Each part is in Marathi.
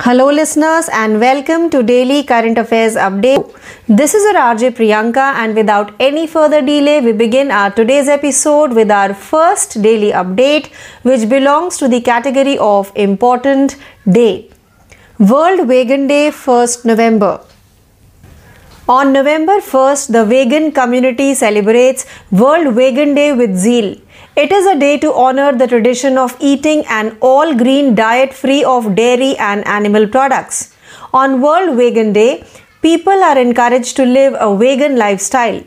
Hello, listeners, and welcome to Daily Current Affairs Update. This is RJ Priyanka, and without any further delay, we begin our today's episode with our first daily update, which belongs to the category of Important Day. World Vegan Day, 1st November. On November 1st, the vegan community celebrates World Vegan Day with zeal. It is a day to honor the tradition of eating an all green diet free of dairy and animal products. On World Vegan Day, people are encouraged to live a vegan lifestyle.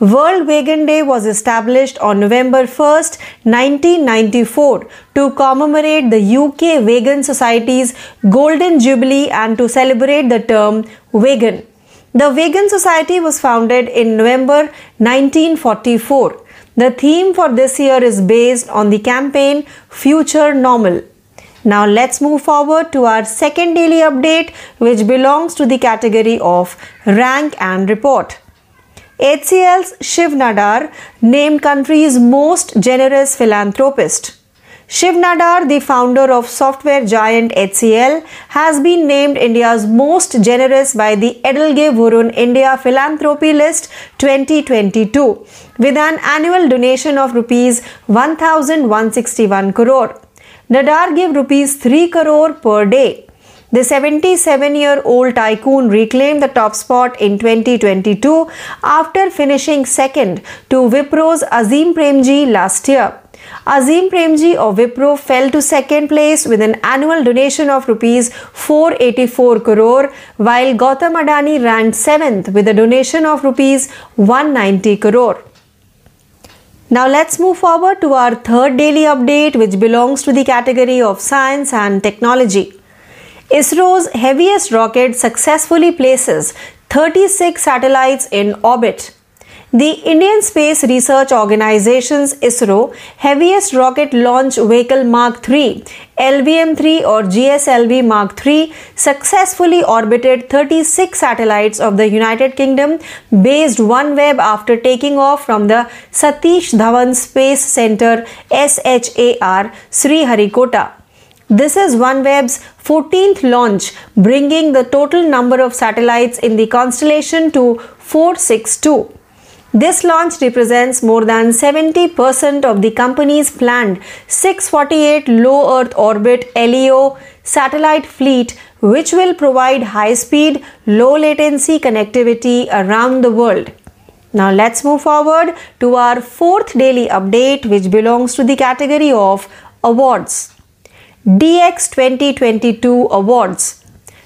World Vegan Day was established on November 1st, 1994 to commemorate the UK Vegan Society's Golden Jubilee and to celebrate the term vegan. The Vegan Society was founded in November 1944. The theme for this year is based on the campaign Future Normal. Now let's move forward to our second daily update, which belongs to the category of Rank and Report. HCL's Shiv Nadar named country's most generous philanthropist. Shiv Nadar, the founder of software giant HCL, has been named India's most generous by the Edelge Vurun India Philanthropy List 2022 with an annual donation of rupees 1161 crore. Nadar gave rupees 3 crore per day. The 77 year old tycoon reclaimed the top spot in 2022 after finishing second to Wipro's Azim Premji last year. Azim Premji of Wipro fell to second place with an annual donation of rupees 484 crore, while Gautam Adani ranked seventh with a donation of rupees 190 crore. Now let's move forward to our third daily update, which belongs to the category of science and technology. ISRO's heaviest rocket successfully places 36 satellites in orbit. The Indian Space Research Organization's ISRO Heaviest Rocket Launch Vehicle Mark III LVM3 or GSLV Mark III successfully orbited 36 satellites of the United Kingdom based OneWeb after taking off from the Satish Dhawan Space Center SHAR Sriharikota. This is OneWeb's 14th launch, bringing the total number of satellites in the constellation to 462. This launch represents more than 70% of the company's planned 648 low Earth orbit LEO satellite fleet, which will provide high speed, low latency connectivity around the world. Now let's move forward to our fourth daily update, which belongs to the category of awards. DX 2022 Awards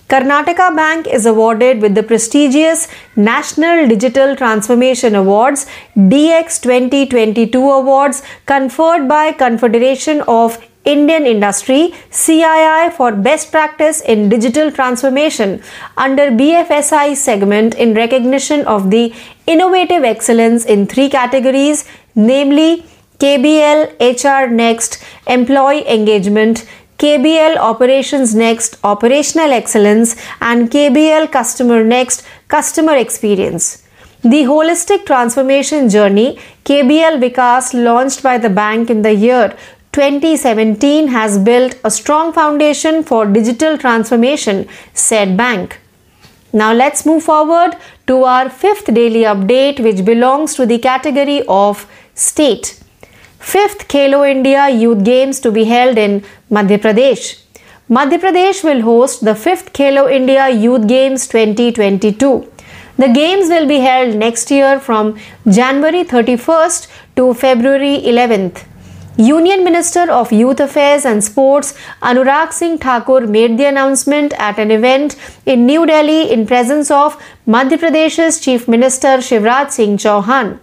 Karnataka Bank is awarded with the prestigious National Digital Transformation Awards DX 2022 awards conferred by Confederation of Indian Industry CII for best practice in digital transformation under BFSI segment in recognition of the innovative excellence in three categories namely KBL HR Next Employee Engagement KBL Operations Next Operational Excellence, and KBL Customer Next Customer Experience. The holistic transformation journey KBL Vikas launched by the bank in the year 2017 has built a strong foundation for digital transformation, said bank. Now let's move forward to our fifth daily update, which belongs to the category of state. Fifth Khelo India Youth Games to be held in Madhya Pradesh. Madhya Pradesh will host the 5th Khelo India Youth Games 2022. The games will be held next year from January 31st to February 11th. Union Minister of Youth Affairs and Sports Anurag Singh Thakur made the announcement at an event in New Delhi in presence of Madhya Pradesh's Chief Minister Shivraj Singh Chauhan.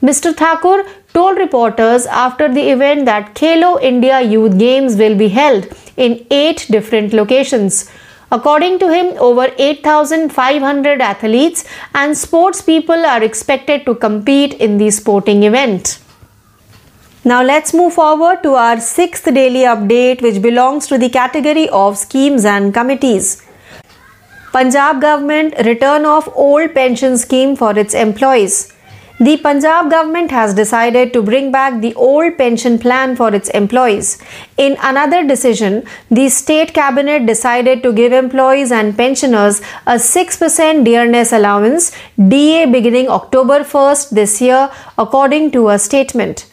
Mr. Thakur told reporters after the event that Khelo India Youth Games will be held in eight different locations. According to him, over 8,500 athletes and sports people are expected to compete in the sporting event. Now let's move forward to our sixth daily update, which belongs to the category of schemes and committees. Punjab government return of old pension scheme for its employees. The Punjab government has decided to bring back the old pension plan for its employees. In another decision, the state cabinet decided to give employees and pensioners a 6% dearness allowance DA beginning October 1st this year according to a statement.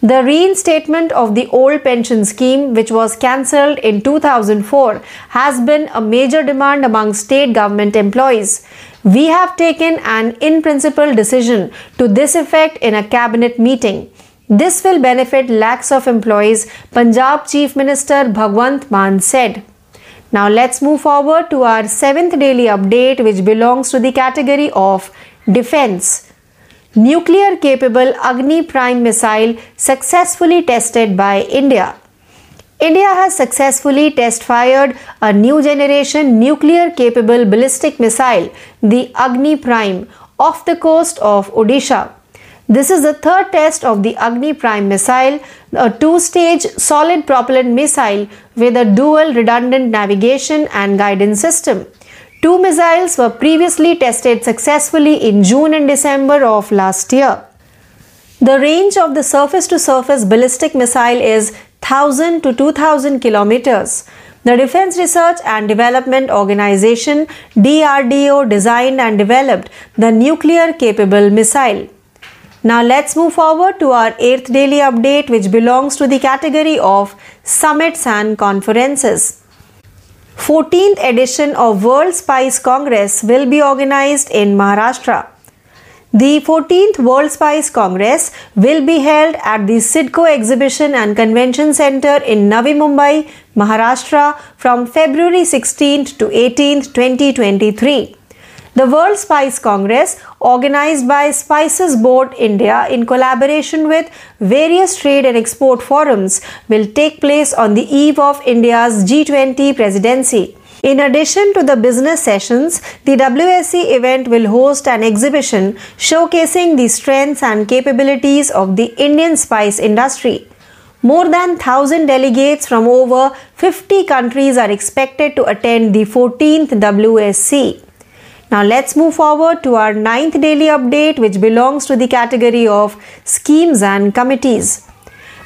The reinstatement of the old pension scheme, which was cancelled in 2004, has been a major demand among state government employees. We have taken an in principle decision to this effect in a cabinet meeting. This will benefit lakhs of employees, Punjab Chief Minister Bhagwant Mann said. Now let's move forward to our seventh daily update, which belongs to the category of defense. Nuclear capable Agni Prime missile successfully tested by India. India has successfully test fired a new generation nuclear capable ballistic missile, the Agni Prime, off the coast of Odisha. This is the third test of the Agni Prime missile, a two stage solid propellant missile with a dual redundant navigation and guidance system. Two missiles were previously tested successfully in June and December of last year. The range of the surface to surface ballistic missile is 1000 to 2000 kilometers. The Defense Research and Development Organization DRDO designed and developed the nuclear capable missile. Now let's move forward to our 8th daily update which belongs to the category of summits and conferences. 14th edition of World Spice Congress will be organized in Maharashtra. The 14th World Spice Congress will be held at the SIDCO Exhibition and Convention Center in Navi Mumbai, Maharashtra from February 16th to 18th, 2023. The World Spice Congress, organized by Spices Board India in collaboration with various trade and export forums, will take place on the eve of India's G20 presidency. In addition to the business sessions, the WSC event will host an exhibition showcasing the strengths and capabilities of the Indian spice industry. More than 1000 delegates from over 50 countries are expected to attend the 14th WSC. Now let's move forward to our ninth daily update, which belongs to the category of schemes and committees.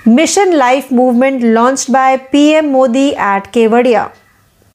Mission Life movement launched by PM Modi at Kevadia.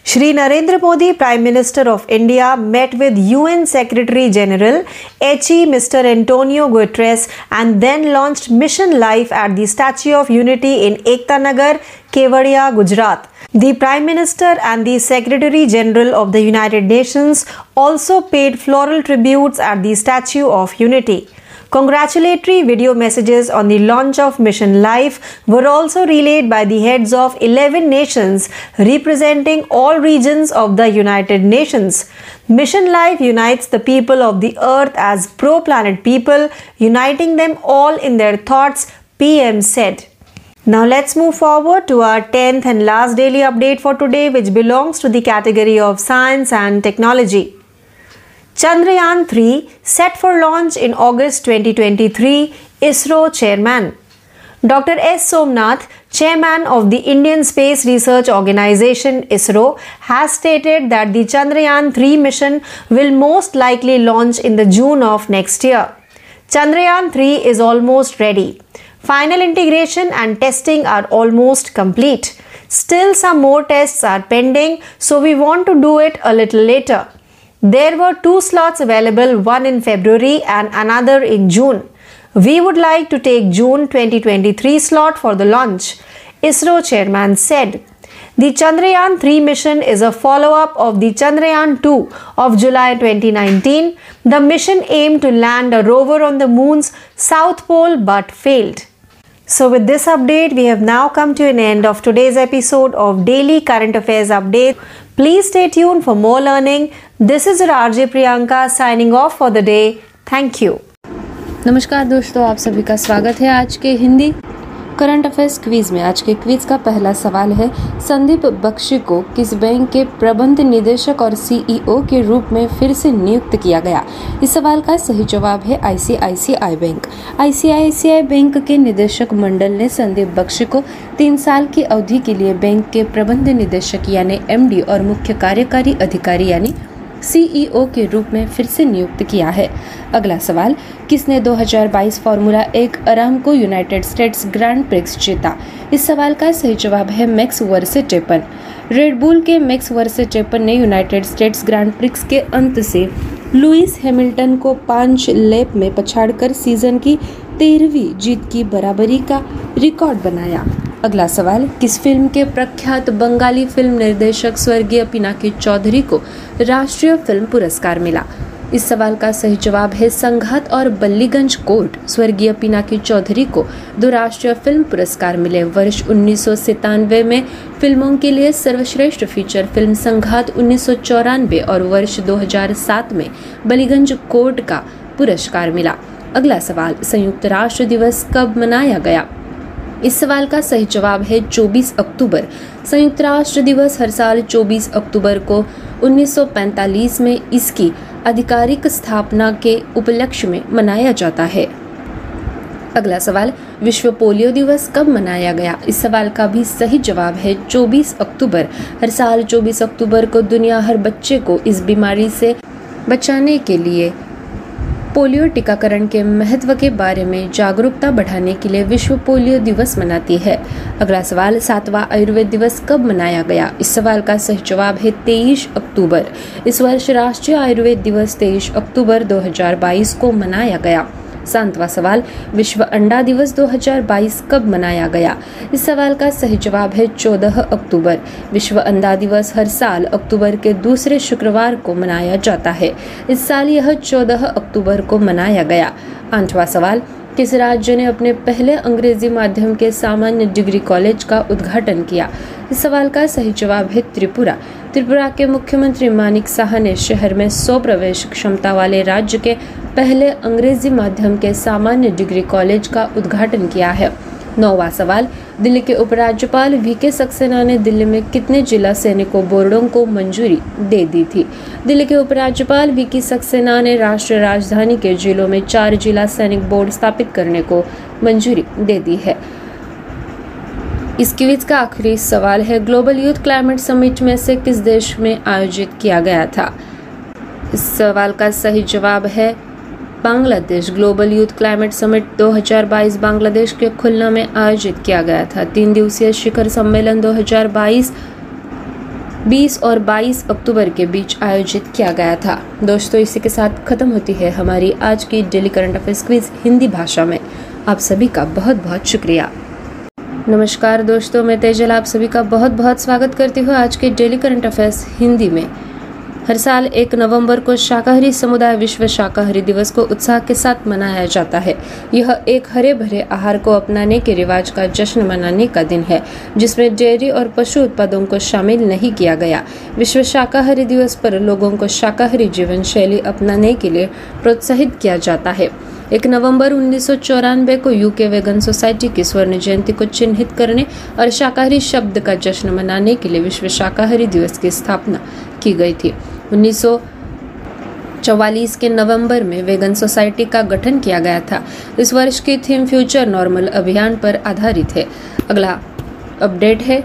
Shri Narendra Modi, Prime Minister of India, met with UN Secretary General HE Mr. Antonio Guterres and then launched Mission Life at the Statue of Unity in Ekta Nagar, Kevadia, Gujarat. The Prime Minister and the Secretary General of the United Nations also paid floral tributes at the Statue of Unity. Congratulatory video messages on the launch of Mission Life were also relayed by the heads of 11 nations representing all regions of the United Nations. Mission Life unites the people of the earth as pro planet people, uniting them all in their thoughts, PM said. Now let's move forward to our 10th and last daily update for today, which belongs to the category of science and technology. Chandrayaan 3 set for launch in August 2023, ISRO chairman. Dr. S. Somnath, chairman of the Indian Space Research Organization ISRO, has stated that the Chandrayaan 3 mission will most likely launch in the June of next year. Chandrayaan 3 is almost ready. Final integration and testing are almost complete. Still, some more tests are pending, so we want to do it a little later. There were two slots available, one in February and another in June. We would like to take June 2023 slot for the launch, ISRO chairman said. The Chandrayaan 3 mission is a follow up of the Chandrayaan 2 of July 2019. The mission aimed to land a rover on the moon's south pole but failed. So, with this update, we have now come to an end of today's episode of Daily Current Affairs Update. Please stay tuned for more learning. This is RJ Priyanka signing off for the day. Thank you. नमस्कार दोस्तों, आप सभी का स्वागत है आज के हिंदी करंट अफेयर्स क्विज में आज के क्विज का पहला सवाल है, संदीप बख्शी को किस बैंक के प्रबंध निदेशक और सीईओ के रूप में फिर से नियुक्त किया गया इस सवाल का सही जवाब है आईसीआईसीआई बैंक आईसीआईसीआई बैंक के निदेशक मंडल ने संदीप बख्शी को तीन साल की अवधि के लिए बैंक के प्रबंध निदेशक यानी एमडी और मुख्य कार्यकारी अधिकारी यानी सीईओ के रूप में फिर से नियुक्त किया है। अगला सवाल, किसने 2022 फार्मूला एक Aramco United States grand prix जीता? इस सवाल का सही जवाब है मैक्स वर्सेटेपन रेडबुल के मैक्स वर्सेटेपन ने यूनाइटेड स्टेट्स ग्रैंड प्रिक्स के अंत से लुइस हैमिल्टन को पाँच लेप में पछाड़कर सीज़न की तेरहवीं जीत की बराबरी का रिकॉर्ड बनाया। अगला सवाल, किस फ़िल्म के प्रख्यात बंगाली फ़िल्म निर्देशक स्वर्गीय पिनाकी चौधरी को राष्ट्रीय फ़िल्म पुरस्कार मिला? इस सवाल का सही जवाब है संघात और बल्लीगंज कोर्ट। स्वर्गीय पिनाकी चौधरी को दो राष्ट्रीय फ़िल्म पुरस्कार मिले। वर्ष उन्नीस सौ सतानवे में फ़िल्मों के लिए सर्वश्रेष्ठ फीचर फ़िल्म संघात उन्नीस सौ चौरानवे और वर्ष 2007 में बलीगंज कोर्ट का पुरस्कार मिला। अगला सवाल, संयुक्त राष्ट्र दिवस कब मनाया गया? इस सवाल का सही जवाब है 24 अक्टूबर। संयुक्त राष्ट्र दिवस हर साल 24 अक्टूबर को 1945 में इसकी आधिकारिक स्थापना के उपलक्ष्य में मनाया जाता है। अगला सवाल, विश्व पोलियो दिवस कब मनाया गया? इस सवाल का भी सही जवाब है 24 अक्टूबर। हर साल 24 अक्टूबर को दुनिया हर बच्चे को इस बीमारी से बचाने के लिए पोलियो टीकाकरण के महत्व के बारे में जागरूकता बढ़ाने के लिए विश्व पोलियो दिवस मनाती है। अगला सवाल, सातवां आयुर्वेद दिवस कब मनाया गया? इस सवाल का सही जवाब है 23 अक्टूबर। इस वर्ष राष्ट्रीय आयुर्वेद दिवस 23 अक्टूबर 2022 को मनाया गया। सातवां सवाल, विश्व अंडा दिवस 2022 कब मनाया गया? इस सवाल का सही जवाब है 14 अक्टूबर। विश्व अंडा दिवस हर साल अक्टूबर के दूसरे शुक्रवार को मनाया जाता है। इस साल यह 14 अक्टूबर को मनाया गया। आठवां सवाल, किस राज्य ने अपने पहले अंग्रेज़ी माध्यम के सामान्य डिग्री कॉलेज का उद्घाटन किया? इस सवाल का सही जवाब है त्रिपुरा। त्रिपुरा के मुख्यमंत्री मानिक साह ने शहर में सौ प्रवेश क्षमता वाले राज्य के पहले अंग्रेज़ी माध्यम के सामान्य डिग्री कॉलेज का उद्घाटन किया है। नौवा सवाल, दिल्ली के उपराज्यपाल वी के सक्सेना ने दिल्ली में कितने जिला सैनिकों बोर्डों को मंजूरी दे दी थी? दिल्ली के उपराज्यपाल वी के सक्सेना ने राष्ट्रीय राजधानी के जिलों में चार जिला सैनिक बोर्ड स्थापित करने को मंजूरी दे दी है। इस क्विज का आखिरी सवाल है, ग्लोबल यूथ क्लाइमेट समिट में से किस देश में आयोजित किया गया था? इस सवाल का सही जवाब है Bangladesh global youth climate summit 2022 Bangladesh के खुलना में आयोजित किया गया था। तीन दिवसीय शिखर सम्मेलन 2022 20 और 22 अक्टूबर के बीच आयोजित किया गया था। दोस्तों, इसी के साथ खत्म होती है हमारी आज की daily current affairs quiz Hindi भाषा में। आप सभी का बहुत बहुत शुक्रिया। नमस्कार दोस्तों, मैं तेजल, आप सभी का बहुत बहुत स्वागत करती हूँ आज के डेली करंट अफेयर्स हिंदी में। हर साल एक नवंबर को शाकाहारी समुदाय विश्व शाकाहारी दिवस को उत्साह के साथ मनाया जाता है। यह एक हरे भरे आहार को अपनाने के रिवाज का जश्न मनाने का दिन है, जिसमें डेयरी और पशु उत्पादों को शामिल नहीं किया गया। विश्व शाकाहारी दिवस पर लोगों को शाकाहारी जीवन शैली अपनाने के लिए प्रोत्साहित किया जाता है। एक नवंबर उन्नीस सौ चौरानबे को यूके वेगन सोसाइटी की स्वर्ण जयंती को चिन्हित करने और शाकाहारी शब्द का जश्न मनाने के लिए विश्व शाकाहारी दिवस की स्थापना की गई थी। उन्नीस चौवालीस के नवंबर में वेगन सोसाइटी का गठन किया गया था। इस वर्ष की थीम फ्यूचर नॉर्मल अभियान पर आधारित है। अगला अपडेट है।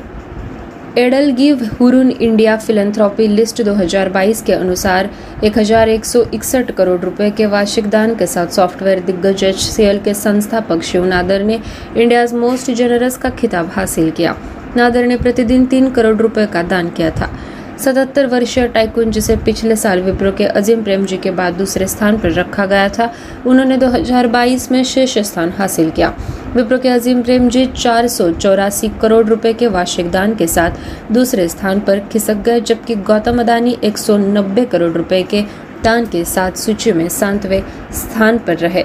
EdelGive Hurun India philanthropy list 2022 के अनुसार एक हज़ार एक सौ इकसठ करोड़ रुपए के वार्षिक दान के साथ सॉफ्टवेयर दिग्गज एचसीएल के संस्थापक शिव नादर ने इंडियाज मोस्ट जेनरस का खिताब हासिल किया। नादर ने प्रतिदिन तीन करोड़ रुपए का दान किया था। सतहत्तर वर्षीय टाइकुन, जिसे पिछले साल विप्रो के अजीम प्रेम जी के बाद दूसरे स्थान पर रखा गया था, उन्होंने 2022 में शीर्ष स्थान हासिल किया। विप्रो के अजीम प्रेम जी चार सौ चौरासी करोड़ रुपए के वार्षिक दान के साथ दूसरे स्थान पर खिसक गए, जबकि गौतम अदानी 190 करोड़ रुपए के दान के साथ सूची में सातवें स्थान पर रहे।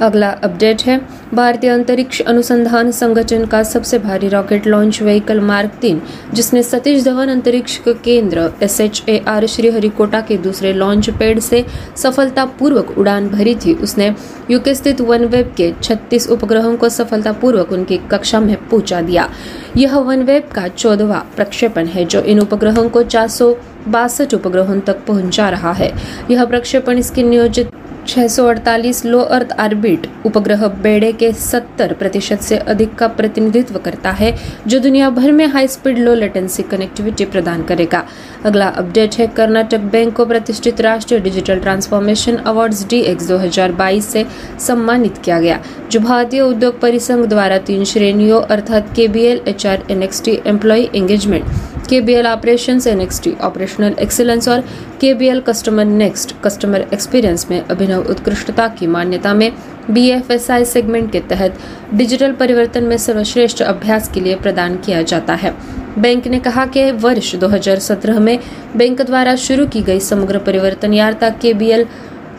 अगला अपडेट है। भारतीय अंतरिक्ष अनुसंधान संगठन का सबसे भारी रॉकेट लॉन्च व्हीकल मार्क तीन, जिसने सतीश धवन अंतरिक्ष केंद्र S H A R Sriharikota के दूसरे लॉन्च पैड से सफलतापूर्वक उड़ान भरी थी। उसने यूके स्थित वन वेब के 36 उपग्रहों को सफलतापूर्वक उनकी कक्षा में पहुँचा दिया। यह वन वेब का चौदवा प्रक्षेपण है, जो इन उपग्रहों को चार सौ बासठ उपग्रहों तक पहुँचा रहा है। यह प्रक्षेपण इसकी नियोजित 648 लो अर्थ आर्बिट, उपग्रह बेड़े के 70 प्रतिशत से अधिक का प्रतिनिधित्व करता है, जो दुनिया भर में high speed low latency connectivity प्रदान करेगा। अगला अपडेट है, कर्नाटक बैंक को प्रतिष्ठित राष्ट्रीय digital transformation awards D X से सम्मानित किया गया, जो भारतीय उद्योग परिसंघ द्वारा तीन श्रेणियों अर्थात K B L H R N X T employee engagement K B L operation NXT operational excellence और K B L customer next, customer experience में अभिनव उत्कृष्टता की मान्यता में B F S I segment के तहत डिजिटल परिवर्तन में सर्वश्रेष्ठ अभ्यास के लिए प्रदान किया जाता है। बैंक ने कहा कि वर्ष 2017 में बैंक द्वारा शुरू की गई समग्र परिवर्तन यार्ता के बी एल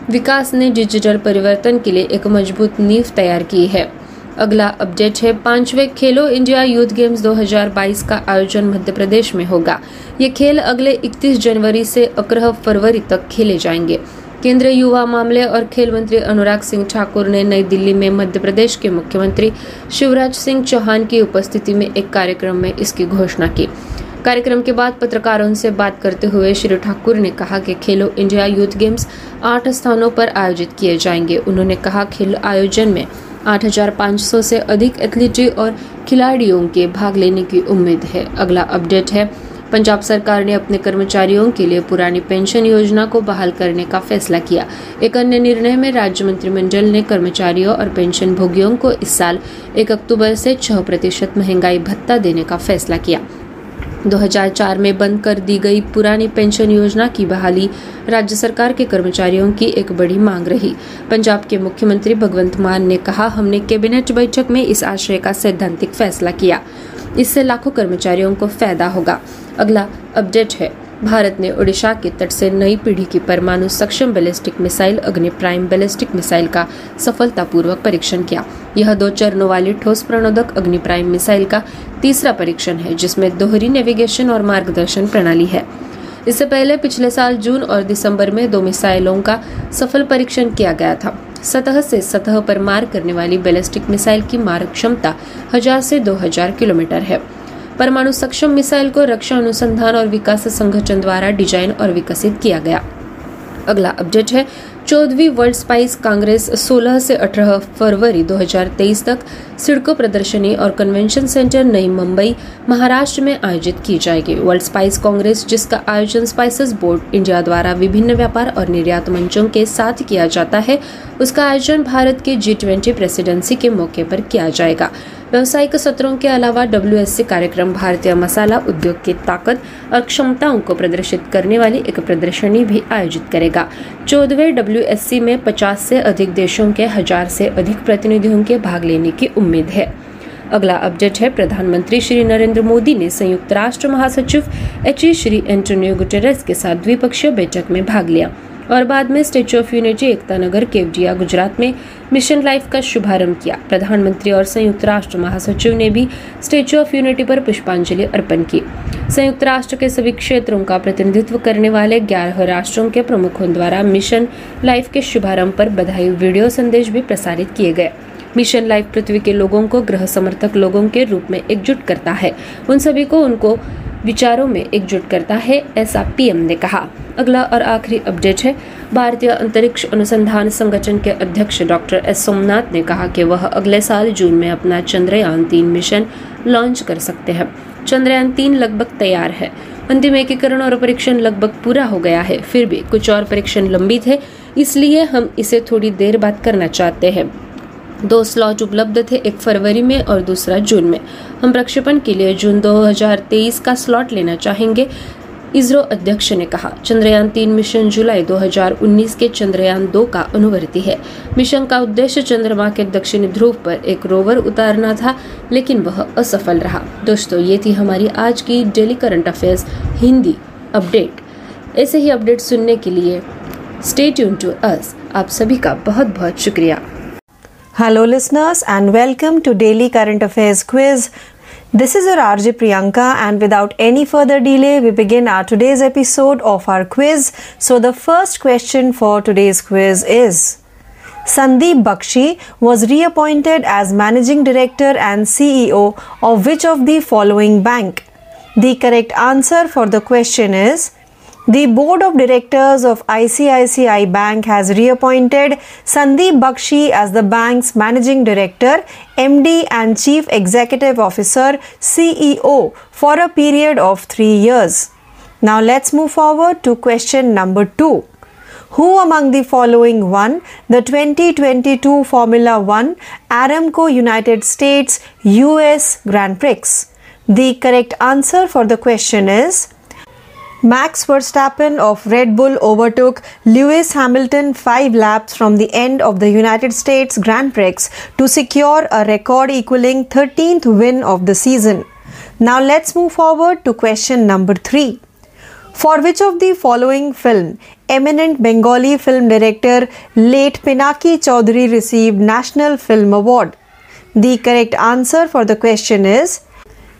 विकास ने डिजिटल परिवर्तन के लिए एक मज़बूत नींव तैयार की है। अगला अपडेट है, पांचवे खेलो इंडिया यूथ गेम्स 2022 का आयोजन मध्य प्रदेश में होगा। ये खेल अगले 31 जनवरी से अक्रह फरवरी तक खेले जाएँगे। केंद्रीय युवा मामले और खेल मंत्री अनुराग सिंह ठाकुर ने नई दिल्ली में मध्य प्रदेश के मुख्यमंत्री शिवराज सिंह चौहान की उपस्थिति में एक कार्यक्रम में इसकी घोषणा की। कार्यक्रम के बाद पत्रकारों से बात करते हुए श्री ठाकुर ने कहा कि खेलो इंडिया यूथ गेम्स आठ स्थानों पर आयोजित किए जाएँगे। उन्होंने कहा, खेल आयोजन में 8,500 से अधिक एथलीट और खिलाड़ियों के भाग लेने की उम्मीद है। अगला अपडेट है। पंजाब सरकार ने अपने कर्मचारियों के लिए पुरानी पेंशन योजना को बहाल करने का फैसला किया। एक अन्य निर्णय में राज्य मंत्रिमंडल ने कर्मचारियों और पेंशन भोगियों को इस साल एक अक्टूबर से छह प्रतिशत महँगाई भत्ता देने का फैसला किया। 2004 में बंद कर दी गई पुरानी पेंशन योजना की बहाली राज्य सरकार के कर्मचारियों की एक बड़ी मांग रही। पंजाब के मुख्यमंत्री भगवंत मान ने कहा, हमने कैबिनेट बैठक में इस आशय का सैद्धांतिक फैसला किया। इससे लाखों कर्मचारियों को फ़ायदा होगा। अगला अपडेट है। भारत ने ओडिशा के तट से नई पीढ़ी की परमाणु सक्षम ballistic missile Agni prime ballistic missile का सफलतापूर्वक परीक्षण किया। यह दो चरणों वाली ठोस प्रणोदक अग्नि प्राइम मिसाइल का तीसरा परीक्षण है, जिसमें दोहरी नेविगेशन और मार्गदर्शन प्रणाली है। इससे पहले पिछले साल जून और दिसंबर में दो मिसाइलों का सफल परीक्षण किया गया था। सतह से सतह पर मार करने वाली बैलिस्टिक मिसाइल की मारक क्षमता हज़ार से 2000 किलोमीटर है। परमाणु सक्षम मिसाइल को रक्षा अनुसंधान और विकास संगठन द्वारा डिज़ाइन और विकसित किया गया। अगला अपडेट है चौदहवीं वर्ल्ड स्पाइस कांग्रेस 16 से 18 फरवरी 2023 तक सिडको प्रदर्शनी और कन्वेंशन सेंटर नई मुंबई, महाराष्ट्र में आयोजित की जाएगी। वर्ल्ड स्पाइस कांग्रेस, जिसका आयोजन स्पाइसेस बोर्ड इंडिया द्वारा विभिन्न व्यापार और निर्यात मंचों के साथ किया जाता है, उसका आयोजन भारत के जी ट्वेंटी प्रेसिडेंसी के मौके पर किया जाएगा। व्यवसायिक सत्रों के अलावा डब्ल्यूएससी कार्यक्रम, भारतीय मसाला उद्योग की ताकत और क्षमताओं को प्रदर्शित करने वाली एक प्रदर्शनी भी आयोजित करेगा। चौदहवें डब्ल्यू में 50 से अधिक देशों के हज़ार से अधिक प्रतिनिधियों के भाग लेने की उम्मीद है। अगला अपडेट है, प्रधानमंत्री श्री नरेंद्र मोदी ने संयुक्त राष्ट्र महासचिव एच श्री एंटोनियो गुटेरेस के साथ द्विपक्षीय बैठक में भाग लिया। और बाद में statue of unity Ekta Nagar, Kevadia, Gujarat में मिशन लाइफ का शुभारंभ किया। प्रधानमंत्री और संयुक्त राष्ट्र महासचिव ने भी स्टेच्यू ऑफ़ यूनिटी पर पुष्पांजलि अर्पण की। संयुक्त राष्ट्र के सभी क्षेत्रों का प्रतिनिधित्व करने वाले ग्यारह राष्ट्रों के प्रमुखों द्वारा मिशन लाइफ के शुभारंभ पर बधाई वीडियो संदेश भी प्रसारित किए गए। मिशन लाइफ पृथ्वी के लोगों को ग्रह समर्थक लोगों के रूप में एकजुट करता है। उन सभी को उनको विचारों में एकजुट करता है, ऐसा पीएम ने कहा। अगला और आखिरी अपडेट है, भारतीय अंतरिक्ष अनुसंधान संगठन के अध्यक्ष डॉक्टर एस. सोमनाथ ने कहा कि वह अगले साल जून में अपना चंद्रयान तीन मिशन लॉन्च कर सकते हैं। चंद्रयान तीन लगभग तैयार है। अंतिम एकीकरण और परीक्षण लगभग पूरा हो गया है, फिर भी कुछ और परीक्षण लंबित है, इसलिए हम इसे थोड़ी देर बाद करना चाहते हैं। दो स्लॉट उपलब्ध थे, एक फरवरी में और दूसरा जून में। हम प्रक्षेपण के लिए जून 2023 का स्लॉट लेना चाहेंगे, इसरो अध्यक्ष ने कहा। चंद्रयान तीन मिशन जुलाई 2019 के चंद्रयान दो का अनुवर्ती है। मिशन का उद्देश्य चंद्रमा के दक्षिणी ध्रुव पर एक रोवर उतारना था, लेकिन वह असफल रहा। दोस्तों, ये थी हमारी आज की daily current affairs Hindi update. ऐसे ही अपडेट सुनने के लिए स्टे ट्यून टू अस आप सभी का बहुत बहुत शुक्रिया। Hello, listeners, and welcome to Daily Current Affairs Quiz. This is your RJ Priyanka, and without any further delay, we begin our today's episode of our quiz. So, the first question for today's quiz is Sandeep Bakshi was reappointed as Managing Director and CEO of which of the following bank? The correct answer for the question is The board of directors of ICICI Bank has reappointed Sandeep Bakshi as the bank's managing director, MD and chief executive officer CEO for a period of 3 years. Now let's move forward to question number 2. Who among the following won the 2022 Formula 1 Aramco United States US Grand Prix? The correct answer for the question is Max Verstappen of Red Bull overtook Lewis Hamilton 5 laps from the end of the United States Grand Prix to secure a record equaling 13th win of the season. Now let's move forward to question number 3. For which of the following film eminent Bengali film director late Pinaki Chaudhary received National Film Award? The correct answer for the question is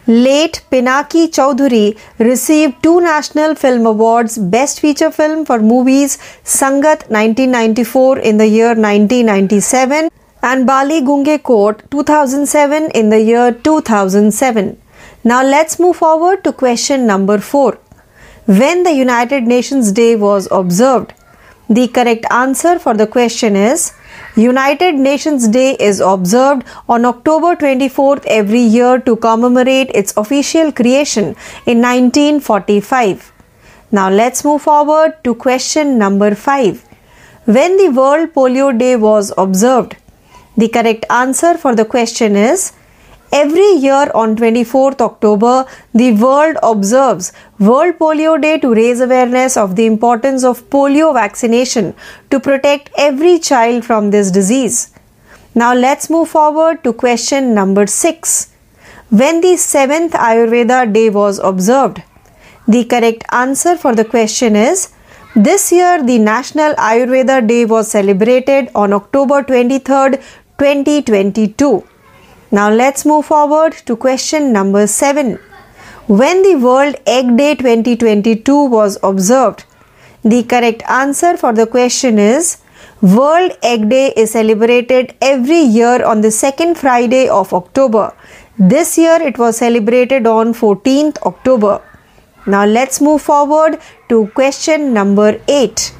Late Pinaki Chowdhury received two National Film Awards Best Feature Film for movies Sangat 1994 in the year 1997 and Bali Gunge Court 2007 in the year 2007. Now let's move forward to question number 4. When the United Nations Day was observed? The correct answer for the question is United Nations Day is observed on October 24th every year to commemorate its official creation in 1945. Now let's move forward to question number 5. When the World Polio Day was observed? The correct answer for the question is Every year on 24th October, the world observes World Polio Day to raise awareness of the importance of polio vaccination to protect every child from this disease. Now let's move forward to question number 6. When the 7th Ayurveda Day was observed? The correct answer for the question is this year the National Ayurveda Day was celebrated on October 23rd, 2022. Now let's move forward to question number 7. When the World Egg Day 2022 was observed, the correct answer for the question is World Egg Day is celebrated every year on the second Friday of October. This year it was celebrated on 14th October. Now let's move forward to question number 8.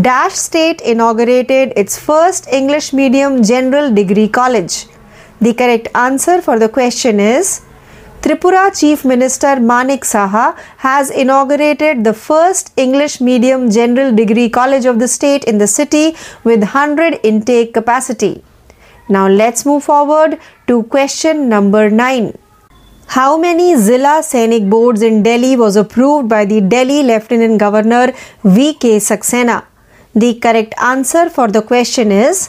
Dash State inaugurated its first English medium general degree college. The correct answer for the question is Tripura Chief Minister Manik Saha has inaugurated the first English medium general degree college of the state in the city with 100 intake capacity. Now let's move forward to question number 9. How many Zilla Sainik boards in Delhi was approved by the Delhi Lieutenant Governor V.K. Saxena? The correct answer for the question is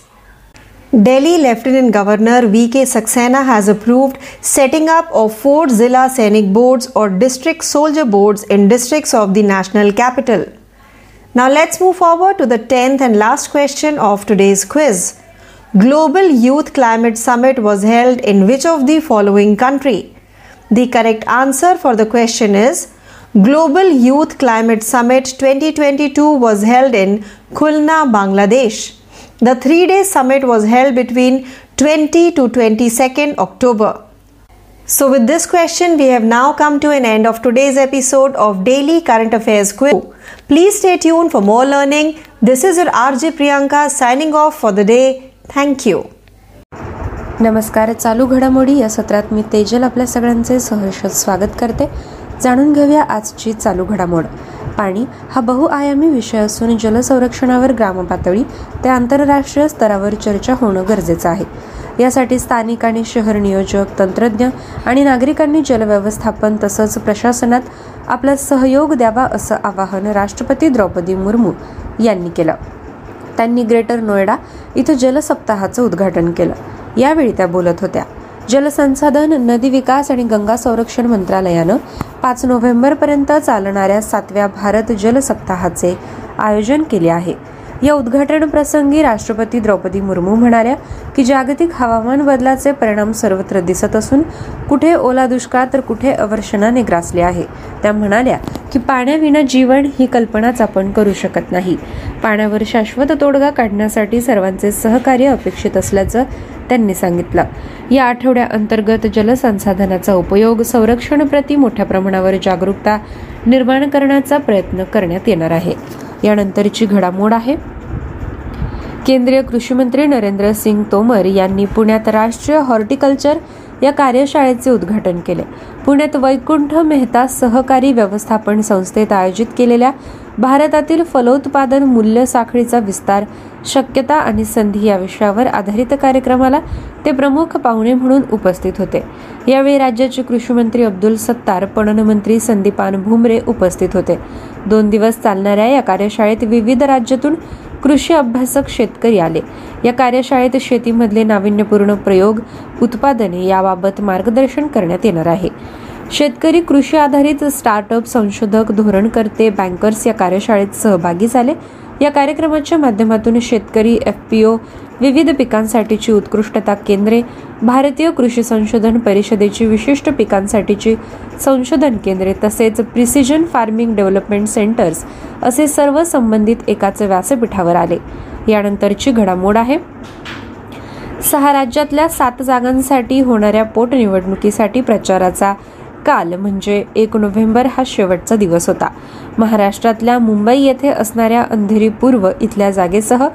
Delhi Lieutenant Governor V.K. Saxena has approved setting up of four Zilla Sainik boards or district soldier boards in districts of the national capital. Now let's move forward to the 10th and last question of today's quiz. Global Youth Climate Summit was held in which of the following country? The correct answer for the question is Global Youth Climate Summit 2022 was held in Khulna, Bangladesh. The three day summit was held between 20 to 22nd October. So, with this question, we have now come to an end of today's episode of Daily Current Affairs Quiz. Please stay tuned for more learning. This is your RJ Priyanka signing off for the day. Thank you. नमस्कार चालू घडामोडी या सत्रात मी तेजल आपल्या सगळ्यांचे सहर्ष स्वागत करते जाणून घेऊया आजची चालू घडामोड पाणी हा बहुआयामी विषय असून जलसंरक्षणावर ग्रामपातळी ते आंतरराष्ट्रीय स्तरावर चर्चा होणं गरजेचं आहे. यासाठी स्थानिक आणि शहर नियोजक तंत्रज्ञ आणि नागरिकांनी जलव्यवस्थापन तसंच प्रशासनात आपला सहयोग द्यावा असं आवाहन राष्ट्रपती द्रौपदी मुर्मू यांनी केलं. त्यांनी ग्रेटर नोएडा इथं जलसप्ताहाचं उद्घाटन केलं. यावेळी त्या बोलत होत्या. जलसंसाधन नदी विकास आणि गंगा संरक्षण मंत्रालयानं पाच नोव्हेंबरपर्यंत चालणाऱ्या सातव्या भारत जल सप्ताहाचे आयोजन केले आहे. या उद्घाटन प्रसंगी राष्ट्रपती द्रौपदी मुर्मू म्हणाल्या की जागतिक हवामान बदलाचे परिणाम सर्वत्र दिसत असून कुठे ओला दुष्काळ तर कुठे अवर्षणाने ग्रासले आहे. त्या म्हणाल्या की पाण्याविना जीवन ही कल्पनाच आपण करू शकत नाही. पाण्यावर शाश्वत तोडगा काढण्यासाठी सर्वांचे सहकार्य अपेक्षित असल्याचं त्यांनी सांगितलं. या आठवड्या अंतर्गत जलसंसाधनाचा उपयोग संरक्षण प्रति मोठ्या प्रमाणावर जागरूकता निर्माण करण्याचा प्रयत्न करण्यात येणार आहे. यानंतरची घडामोड आहे. केंद्रीय कृषी मंत्री नरेंद्र सिंग तोमर यांनी पुण्यात राष्ट्रीय हॉर्टिकल्चर या कार्यशाळेचे उद्घाटन केले. पुण्यात वैकुंठ मेहता सहकारी व्यवस्थापन संस्थेत आयोजित केलेल्या भारतातील फलोत्पादन मूल्य साखळीचा विस्तार शक्यता आणि संधी या विषयावर आधारित कार्यक्रमाला ते प्रमुख पाहुणे म्हणून उपस्थित होते. यावेळी राज्याचे कृषी मंत्री अब्दुल सत्तार पणन मंत्री संदीपान भुमरे उपस्थित होते. दोन दिवस चालणाऱ्या या कार्यशाळेत विविध राज्यातून कृषी अभ्यासक शेतकरी आले. या कार्यशाळेत शेतीमधले नाविन्यपूर्ण प्रयोग उत्पादने याबाबत मार्गदर्शन करण्यात येणार आहे. शेतकरी कृषी आधारित स्टार्टअप संशोधक धोरणकर्ते बँकर्स या कार्यशाळेत सहभागी झाले. या कार्यक्रमाच्या माध्यमातून शेतकरी एफ पी ओ विविध पिकांसाठीची उत्कृष्टता केंद्रे भारतीय कृषी संशोधन परिषदेची विशिष्ट पिकांसाठीची संशोधन केंद्रे तसेच प्रिसिजन फार्मिंग डेव्हलपमेंट सेंटर्स असे सर्व संबंधित एकाच व्यासपीठावर आले. यानंतरची घडामोड आहे. सहा राज्यातल्या सात जागांसाठी होणाऱ्या पोटनिवडणुकीसाठी प्रचाराचा काल म्हणजे एक नोव्हेंबर हा शेवटचा दिवस होता. महाराष्ट्रातल्या मुंबई येथे असणाऱ्या अंधेरी पूर्व इथल्या जागेसह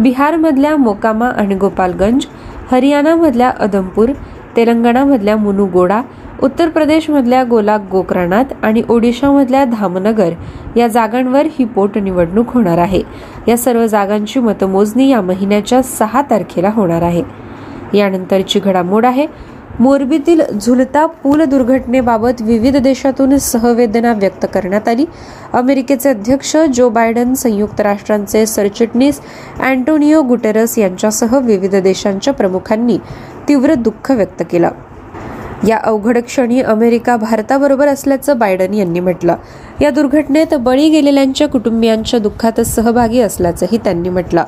बिहारमधल्या मोकामा आणि गोपालगंज हरियाणामधल्या अदमपूर तेलंगणामधल्या मुनुगोडा उत्तर प्रदेशमधल्या गोलाक गोकर्णात आणि ओडिशामधल्या धामनगर या जागांवर ही पोटनिवडणूक होणार आहे. या सर्व जागांची मतमोजणी या महिन्याच्या सहा तारखेला होणार आहे. यानंतरची घडामोड आहे. मोरबीतील झुलता पूल दुर्घटनेबाबत विविध देशातून सहवेदना व्यक्त करण्यात आली. अमेरिकेचे अध्यक्ष जो बायडन संयुक्त राष्ट्रांचे सरचिटणीस अँटोनियो गुटेरस यांच्यासह विविध देशांच्या प्रमुखांनी तीव्र दुःख व्यक्त केलं. या अवघड क्षणी अमेरिका भारताबरोबर असल्याचं बायडन यांनी म्हटलं. या दुर्घटनेत बळी गेलेल्यांच्या कुटुंबियांच्या दुःखात सहभागी असल्याचंही त्यांनी म्हटलं.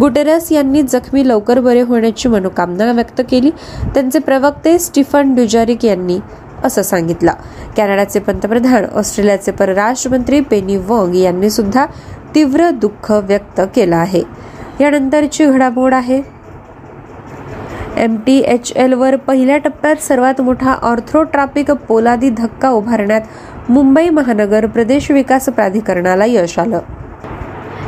गुटेरस यांनी जखमी लवकर बरे होण्याची मनोकामना व्यक्त केली. त्यांचे प्रवक्ते स्टीफन ड्युजारिक यांनी असं सांगितलं. कॅनडाचे पंतप्रधान ऑस्ट्रेलियाचे परराष्ट्रमंत्री पेनी वॉंग यांनी सुद्धा तीव्र दुःख व्यक्त केलं आहे. यानंतरची घडामोड आहे. एम टी एच एलवर पहिल्या टप्प्यात सर्वात मोठा ऑर्थोट्रापिक पोलादी धक्का उभारण्यात मुंबई महानगर प्रदेश विकास प्राधिकरणाला यश आलं.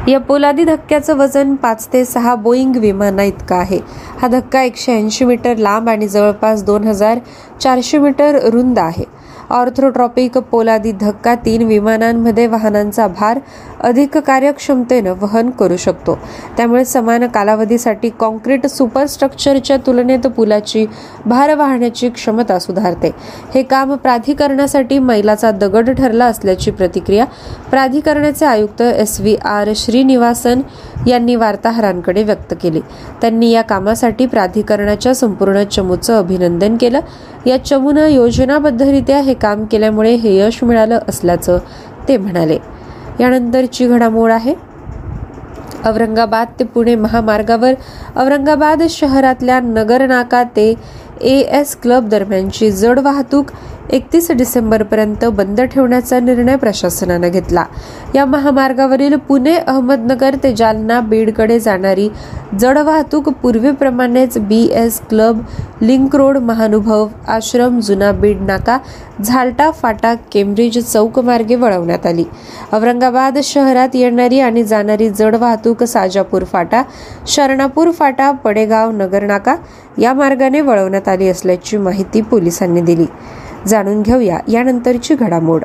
या पोलादी धक्क्याचं वजन पाच ते सहा बोईंग विमाना इतकं आहे. हा धक्का एकशे ऐंशी मीटर लांब आणि जवळपास दोन हजार चारशे मीटर रुंद आहे. ऑर्थोट्रॉपिक पोलादी धक्का तीन विमानांमध्ये वाहनांचा भार अधिक कार्यक्षमतेनं वहन करू शकतो. त्यामुळे समान कालावधीसाठी कॉन्क्रीट सुपरस्ट्रक्चरच्या तुलनेत पुलाची भार वाहण्याची क्षमता सुधारते. हे काम प्राधिकरणासाठी मैलाचा दगड ठरला असल्याची प्रतिक्रिया प्राधिकरणाचे आयुक्त एस व्ही आर श्रीनिवासन यांनी वार्ताहरांकडे व्यक्त केली. त्यांनी या कामासाठी प्राधिकरणाच्या संपूर्ण चमूचं अभिनंदन केलं. या चमूनं योजनाबद्धरित्या हे काम केल्यामुळे हे यश मिळालं असल्याचं ते म्हणाले. यानंतरची घडामोड आहे. औरंगाबाद ते पुणे महामार्गावर औरंगाबाद शहरातल्या नगर नाका ते ए एस क्लब दरम्यानची जड वाहतूक एकतीस डिसेंबरपर्यंत बंद ठेवण्याचा निर्णय प्रशासनानं घेतला. या महामार्गावरील पुणे अहमदनगर ते जालना बीडकडे जाणारी जड वाहतूक पूर्वीप्रमाणेच B S club link road Mahanubhav ashram जुना बीड नाका झालटा फाटा केम्ब्रिज चौक मार्गे वळवण्यात आली. औरंगाबाद शहरात येणारी आणि जाणारी जड वाहतूक साजापूर फाटा शरणापूर फाटा पडेगाव नगर नाका या मार्गाने वळवण्यात आली असल्याची माहिती पोलिसांनी दिली. जाणून घेऊया यानंतरची घडामोड.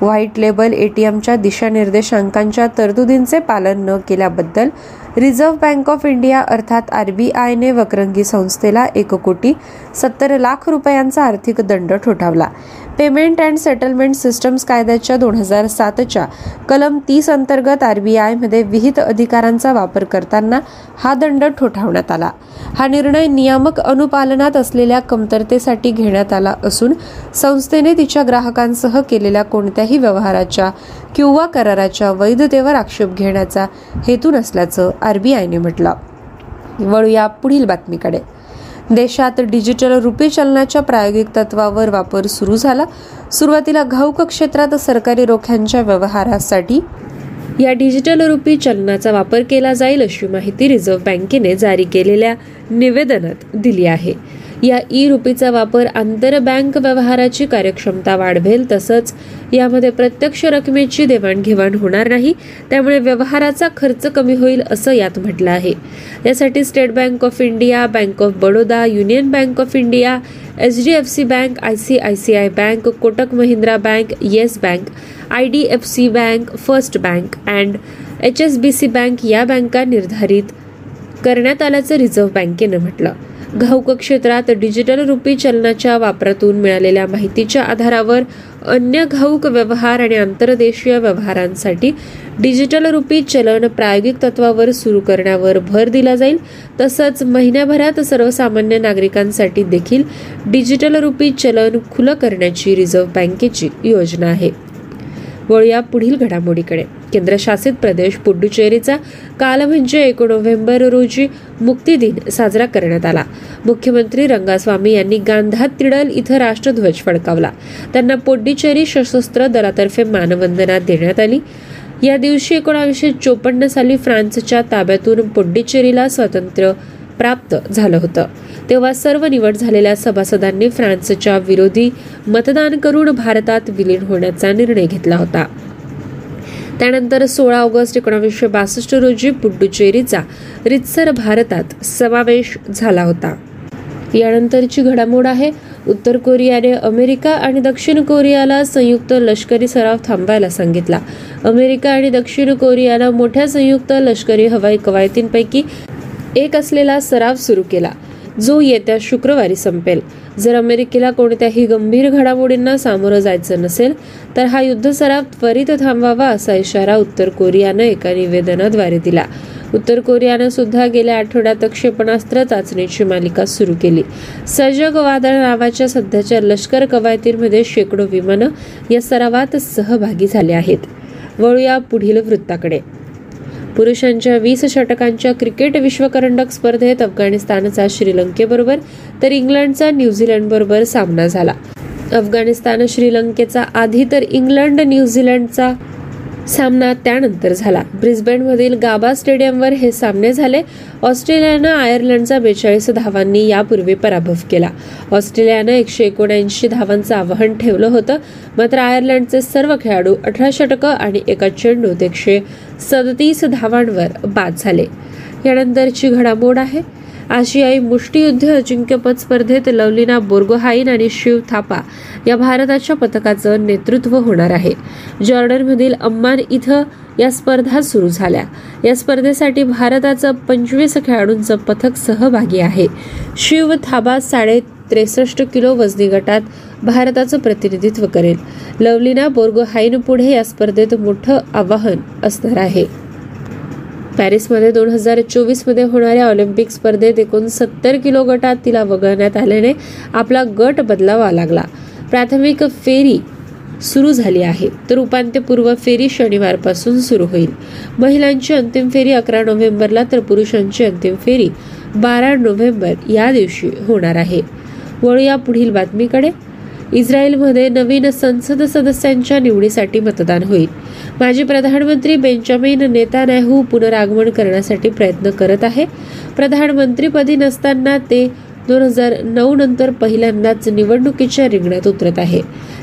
व्हाईट लेबल एटीएमच्या दिशानिर्देशांकांच्या तरतुदींचे पालन न केल्याबद्दल रिझर्व्ह बँक ऑफ इंडिया अर्थात आर बी आयने वक्रंगी संस्थेला एक कोटी सत्तर लाख रुपयांचा आर्थिक दंड ठोठावला. पेमेंट अँड सेटलमेंट सिस्टम्स कायद्याच्या दोन हजार सातच्या कलम तीस अंतर्गत आरबीआयमध्ये विहित अधिकारांचा वापर करताना हा दंड ठोठावण्यात आला. हा निर्णय नियामक अनुपालनात असलेल्या कमतरतेसाठी घेण्यात आला असून संस्थेने तिच्या ग्राहकांसह केलेल्या कोणत्याही व्यवहाराच्या किंवा कराराच्या वैधतेवर आक्षेप घेण्याचा हेतू नसल्याचं आरबीआयने म्हटलं. वळूया पुढील बातमीकडे. देशात डिजिटल रुपी चलनाच्या प्रायोगिक तत्वावर वापर सुरू झाला. सुरुवातीला घाऊक क्षेत्रात सरकारी रोख्यांच्या व्यवहारासाठी या डिजिटल रुपी चलनाचा वापर केला जाईल अशी माहिती रिझर्व्ह बँकेने जारी केलेल्या निवेदनात दिली आहे. या ई रुपीचा वापर आंतरबँक व्यवहाराची कार्यक्षमता वाढवेल तसंच यामध्ये प्रत्यक्ष रकमेची देवाणघेवाण होणार नाही त्यामुळे व्यवहाराचा खर्च कमी होईल असं यात म्हटलं आहे. यासाठी state bank of India bank of Baroda union bank of India H D F C bank I C I C I bank Kotak Mahindra bank yes bank I D F C bank first bank and H S B C bank या बँका निर्धारित करण्यात आल्याचं रिझर्व्ह बँकेनं म्हटलं. घाऊक क्षेत्रात डिजिटल रुपी चलनाच्या वापरातून मिळालेल्या माहितीच्या आधारावर अन्य घाऊक व्यवहार आणि आंतरदेशीय व्यवहारांसाठी डिजिटल रुपी चलन प्रायोगिक तत्वावर सुरू करण्यावर भर दिला जाईल. तसंच महिन्याभरात सर्वसामान्य नागरिकांसाठी देखील डिजिटल रुपी चलन खुलं करण्याची रिझर्व्ह बँकेची योजना आहे. वळूया पुढील घडामोडीकडे. केंद्रशासित प्रदेश पुडुचेरीचा काल म्हणजे एक नोव्हेंबर रोजी मुक्ती दिन साजरा करण्यात आला. मुख्यमंत्री रंगास्वामी यांनी गांधा तिडल इथं राष्ट्रध्वज फडकावला. त्यांना पोड्डुचेरी सशस्त्र दलातर्फे मानवंदना देण्यात आली. या दिवशी एकोणावीसशे चोपन्न साली फ्रान्सच्या ताब्यातून पोड्डुचेरीला स्वातंत्र्य प्राप्त झालं होतं. तेव्हा सर्व निवड झालेल्या सभासदांनी फ्रान्सच्या विरोधी मतदान करून भारतात विलीन होण्याचा निर्णय घेतला होता. त्यानंतर सोळा ऑगस्ट एकोणावीसशे बासष्ट रोजी पुडुचेरीचा रितसर भारतात समावेश झाला होता. यानंतरची घडामोड आहे उत्तर कोरियाने अमेरिका आणि दक्षिण कोरियाला संयुक्त लष्करी सराव थांबायला सांगितला. अमेरिका आणि दक्षिण कोरियाला मोठ्या संयुक्त लष्करी हवाई कवायतींपैकी एक असलेला सराव सुरू केला जो येत्या शुक्रवारी संपेल. जर अमेरिकेला कोणत्याही गंभीर घडामोडींना सामोरं जायचं नसेल तर हा युद्ध सराव त्वरित थांबवावा असा इशारा उत्तर कोरियानं एका निवेदनाद्वारे दिला. उत्तर कोरियानं सुद्धा गेल्या आठवड्यात क्षेपणास्त्र चाचणीची मालिका सुरू केली. सजग वादळ नावाच्या सध्याच्या लष्कर कवायतींमध्ये शेकडो विमानं या सरावात सहभागी झाले आहेत. वळूया पुढील वृत्ताकडे. पुरुषांच्या वीस षटकांच्या क्रिकेट विश्वकरंडक स्पर्धेत अफगाणिस्तानचा श्रीलंकेबरोबर तर इंग्लंडचा न्यूझीलंडबरोबर सामना झाला. अफगाणिस्तान श्रीलंकेचा आधी तर इंग्लंड न्यूझीलंडचा सामना त्यानंतर झाला. ब्रिस्बेनमधील गाबा स्टेडियमवर हे सामने झाले. ऑस्ट्रेलियानं आयर्लंडचा बेचाळीस धावांनी यापूर्वी पराभव केला. ऑस्ट्रेलियानं एकशे एकोणऐंशी धावांचं आव्हान ठेवलं होतं. मात्र आयर्लंडचे सर्व खेळाडू अठरा षटकं आणि एका चेंडूत एकशे सदतीस धावांवर बाद झाले. यानंतरची घडामोड आहे. आशियाई मुष्टियुद्ध अजिंक्यपद स्पर्धेत लवलीना बोर्गोहाईन आणि शिव थापा या भारताच्या पथकाचं नेतृत्व होणार आहे. जॉर्डनमधील अम्मान इथं या स्पर्धा सुरू झाल्या. या स्पर्धेसाठी भारताचं पंचवीस खेळाडूंचं पथक सहभागी आहे. शिव थाबा साडे त्रेसष्ट किलो वजनी गटात भारताचं प्रतिनिधित्व करेल. लवलीना बोर्गोहाईन पुढे या स्पर्धेत मोठं आवाहन असणार आहे. पॅरिसमध्ये दोन हजार चोवीसमध्ये होणाऱ्या ऑलिम्पिक स्पर्धेत एकूण सत्तर किलो गटात तिला वगळण्यात आल्याने आपला गट बदलावा लागला. प्राथमिक फेरी सुरू झाली आहे तर उपांत्यपूर्व फेरी शनिवारपासून सुरू होईल. महिलांची अंतिम फेरी अकरा नोव्हेंबरला तर पुरुषांची अंतिम फेरी बारा नोव्हेंबर या दिवशी होणार आहे. वळूया पुढील बातमीकडे. इस्रायलमध्ये नवीन संसद सदस्यांच्या निवडीसाठी मतदान होईल. माजी प्रधानमंत्री बेंजामिन नेतान्याहू पुनरागमन करण्यासाठी प्रयत्न करत आहे. प्रधानमंत्रीपदी नसताना ते दोन हजार नऊ नंतर पहिल्यांदाच निवडणुकीच्या रिंगणात उतरत आहे.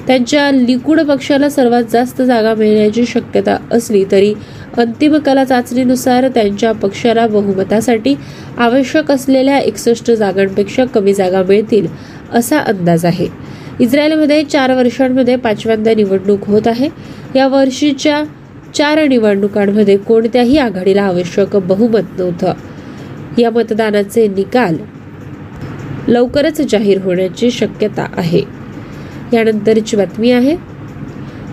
त्यांच्या लिकुड पक्षाला सर्वात जास्त जागा मिळण्याची शक्यता असली तरी अंतिम कला चाचणीनुसार त्यांच्या पक्षाला बहुमतासाठी आवश्यक असलेल्या एकसष्ट जागांपेक्षा कमी जागा मिळतील असा अंदाज आहे. इस्रायलमध्ये चार वर्षांमध्ये पाचव्यांदा निवडणूक होत आहे. या वर्षीच्या चार निवडणुकांमध्ये कोणत्याही आघाडीला आवश्यक बहुमत नव्हतं. या मतदानाचे निकाल लवकरच जाहीर होण्याची शक्यता आहे. यानंतरची बातमी आहे.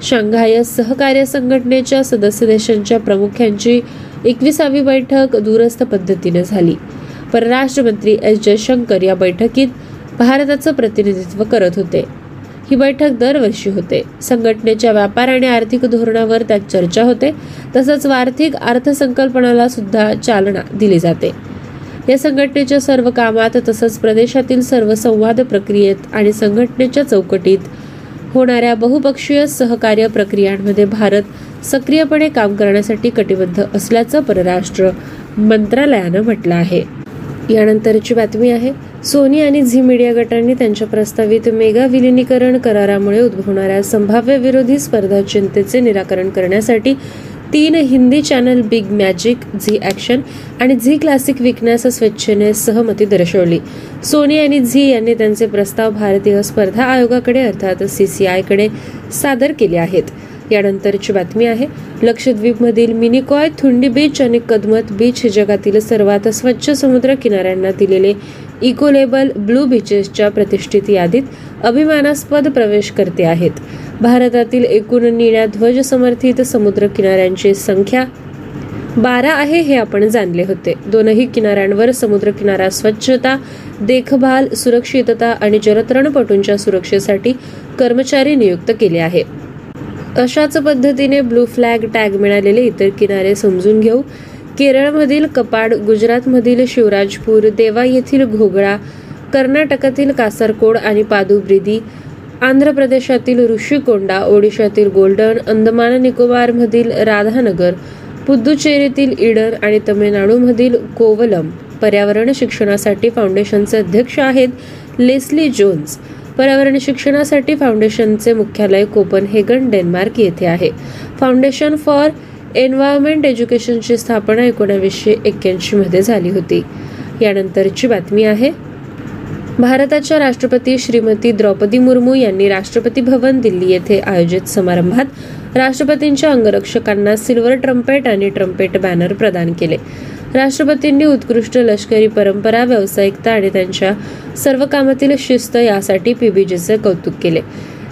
शांघाय सहकार्य संघटनेच्या सदस्य देशांच्या प्रमुखांची एकविसावी बैठक दूरस्थ पद्धतीने झाली. परराष्ट्र मंत्री एस जयशंकर या बैठकीत भारताचं प्रतिनिधित्व करत होते. ही बैठक दरवर्षी होते. संघटनेच्या व्यापार आणि आर्थिक धोरणावर त्यात चर्चा होते. तसंच आर्थिक अर्थसंकल्पनाला सुद्धा चालना दिली जाते. या संघटनेच्या सर्व कामात तसंच प्रदेशातील सर्व संवाद प्रक्रियेत आणि संघटनेच्या चौकटीत होणाऱ्या बहुपक्षीय सहकार्य प्रक्रियांमध्ये भारत सक्रियपणे काम करण्यासाठी कटिबद्ध असल्याचं परराष्ट्र मंत्रालयानं म्हटलं आहे. यानंतरची बातमी आहे सोनी आणि झी मीडिया गटांनी त्यांच्या प्रस्तावित मेगा विलिनीकरण करारामुळे उद्भवणाऱ्या संभाव्य विरोधी स्पर्धा चिंतेचे निराकरण करण्यासाठी तीन Hindi channel big magic Zee action आणि झी क्लासिक विकण्यास स्वेच्छेने सहमती दर्शवली. सोनी आणि झी यांनी त्यांचे प्रस्ताव भारतीय स्पर्धा आयोगाकडे अर्थात सी सी आयकडे सादर केले आहेत. यानंतरची बातमी आहे. लक्षद्वीपमधील मिनिकॉय थुंडी बीच आणि कदमत बीच हे जगातील सर्वात स्वच्छ समुद्र किनाऱ्यांना दिलेले इको लेबल ब्लू बीचेसच्या प्रतिष्ठित यादीत अभिमानास्पद प्रवेश करते आहेत. भारतातील एकूण निळ्या ध्वज समर्थित समुद्र किनाऱ्यांची संख्या बारा आहे हे आपण जाणले होते. दोनही किनाऱ्यांवर समुद्र किनारा स्वच्छता देखभाल सुरक्षितता आणि जलतरणपटूंच्या सुरक्षेसाठी कर्मचारी नियुक्त केले आहेत अशाच पद्धतीने ब्लू फ्लॅग टॅग मिळालेले इतर किनारे समजून घेऊ. केरळमधील कपाड गुजरातमधील शिवराजपूर देवा येथील घोगळा कर्नाटकातील कासरकोड आणि पादुब्रिदी आंध्र प्रदेशातील ऋषिकोंडा ओडिशातील गोल्डन अंदमान निकोबारमधील राधानगर पुद्दुचेरीतील इडर आणि तमिळनाडूमधील कोवलम पर्यावरण शिक्षणासाठी फाउंडेशनचे अध्यक्ष आहेत लेस्ली जोन्स. पर्यावरण शिक्षणासाठी फाउंडेशनचे मुख्यालय कोपनहेगन डेन्मार्क येथे आहे. फाउंडेशन फॉर एन्व्हायरमेंट एज्युकेशनची स्थापना एकोणावीसशे एक्क्याऐंशी मध्ये झाली होती. यानंतरची बातमी आहे. भारताच्या राष्ट्रपती श्रीमती द्रौपदी मुर्मू यांनी राष्ट्रपती भवन दिल्ली येथे आयोजित समारंभात राष्ट्रपतींच्या अंगरक्षकांना सिल्वर ट्रम्पेट आणि ट्रम्पेट बॅनर प्रदान केले. राष्ट्रपतींनी उत्कृष्ट लष्करी परंपरा व्यावसायिकता आणि त्यांच्या सर्व कामातील शिस्त यासाठी पीबीजीचे कौतुक केले.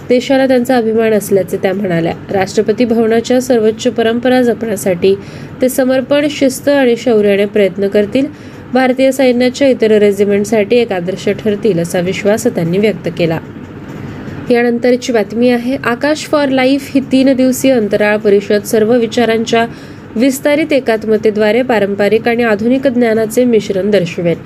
देशाला त्यांचा अभिमान असल्याचे त्या म्हणाल्या. राष्ट्रपती भवनाच्या सर्वोच्च परंपरा जपण्यासाठी ते समर्पण शिस्त आणि शौर्याने प्रयत्न करतील. भारतीय सैन्याच्या इतर रेजिमेंटसाठी एक आदर्श ठरतील असा विश्वास त्यांनी व्यक्त केला. यानंतरची बातमी आहे आकाश फॉर लाईफ ही तीन दिवसीय अंतराळ परिषद सर्व विचारांच्या विस्तारित एकात्मतेद्वारे पारंपरिक आणि आधुनिक ज्ञानाचे मिश्रण दर्शवेल.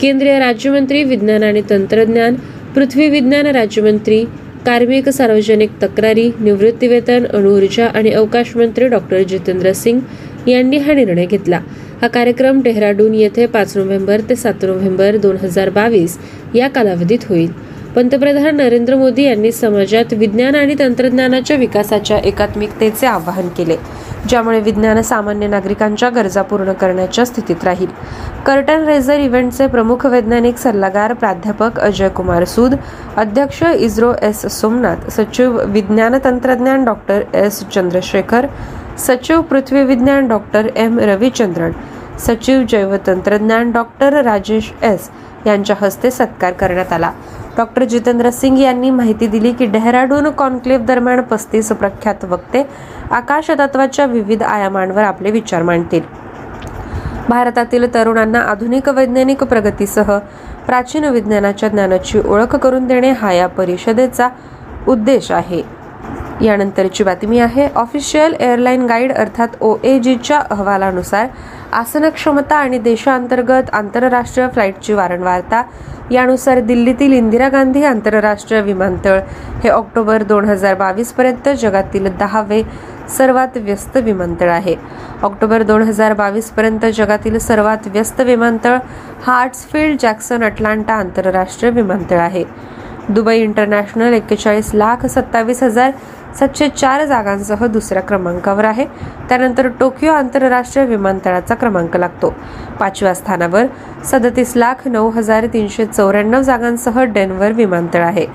केंद्रीय राज्यमंत्री विज्ञान आणि तंत्रज्ञान पृथ्वी विज्ञान राज्यमंत्री कार्मिक सार्वजनिक तक्रारी निवृत्तीवेतन अणुऊर्जा आणि अवकाश मंत्री डॉक्टर जितेंद्र सिंग यांनी हा निर्णय घेतला. हा कार्यक्रम डेहराडून येथे पाच नोव्हेंबर ते सात नोव्हेंबर दोन हजार बावीस या कालावधीत होईल. पंतप्रधान नरेंद्र मोदी यांनी समाजात विज्ञान आणि तंत्रज्ञानाच्या विकासाच्या एकात्मिकतेचे आवाहन केले ज्यामुळे विज्ञान सामान्य नागरिकांच्या गरजा पूर्ण करण्याच्या स्थितीत राहील. कर्टन रेझर इव्हेंटचे प्रमुख वैज्ञानिक सल्लागार प्राध्यापक अजय कुमार सूद अध्यक्ष इस्रो एस सोमनाथ सचिव विज्ञान तंत्रज्ञान डॉक्टर एस चंद्रशेखर सचिव पृथ्वी विज्ञान डॉक्टर एम रविचंद्रन सचिव जैवतंत्रज्ञान डॉक्टर राजेश एस यांच्या हस्ते सत्कार करण्यात आला. डॉक्टर जितेंद्र सिंग यांनी माहिती दिली की डेहराडून कॉन्क्लेव्ह दरम्यान पस्तीस प्रख्यात वक्ते आकाश तत्वाच्या विविध आयामांवर आपले विचार मांडतील. भारतातील तरुणांना आधुनिक वैज्ञानिक प्रगतीसह प्राचीन विज्ञानाच्या ज्ञानाची ओळख करून देणे हा या परिषदेचा उद्देश आहे. यानंतरची बातमी आहे ऑफिशियल एअरलाईन गाईड अर्थात ओ ए जीच्या अहवालानुसार आसन क्षमता आणि देशांतर्गत आंतरराष्ट्रीय फ्लाईटची वारंवारता यानुसार दिल्लीतील इंदिरा गांधी आंतरराष्ट्रीय विमानतळ हे ऑक्टोबर दोन हजार बावीस पर्यंत जगातील दहावे सर्वात व्यस्त विमानतळ आहे. ऑक्टोबर दोन हजार बावीस पर्यंत जगातील सर्वात व्यस्त विमानतळ हार्ट्सफील्ड जॅक्सन अटलांटा आंतरराष्ट्रीय विमानतळ आहे. दुबई इंटरनॅशनल एक्केचाळीस लाख सत्तावीस हजार सातशे चार जागांसह दुसऱ्या क्रमांकावर आहे. त्यानंतर टोकियो आंतरराष्ट्रीय विमानतळाचा क्रमांक लागतो. पाचव्या स्थानावर सदतीस लाख नऊ हजार तीनशे चौऱ्याण्णव जागांसह डेन्व्हर विमानतळ आहे.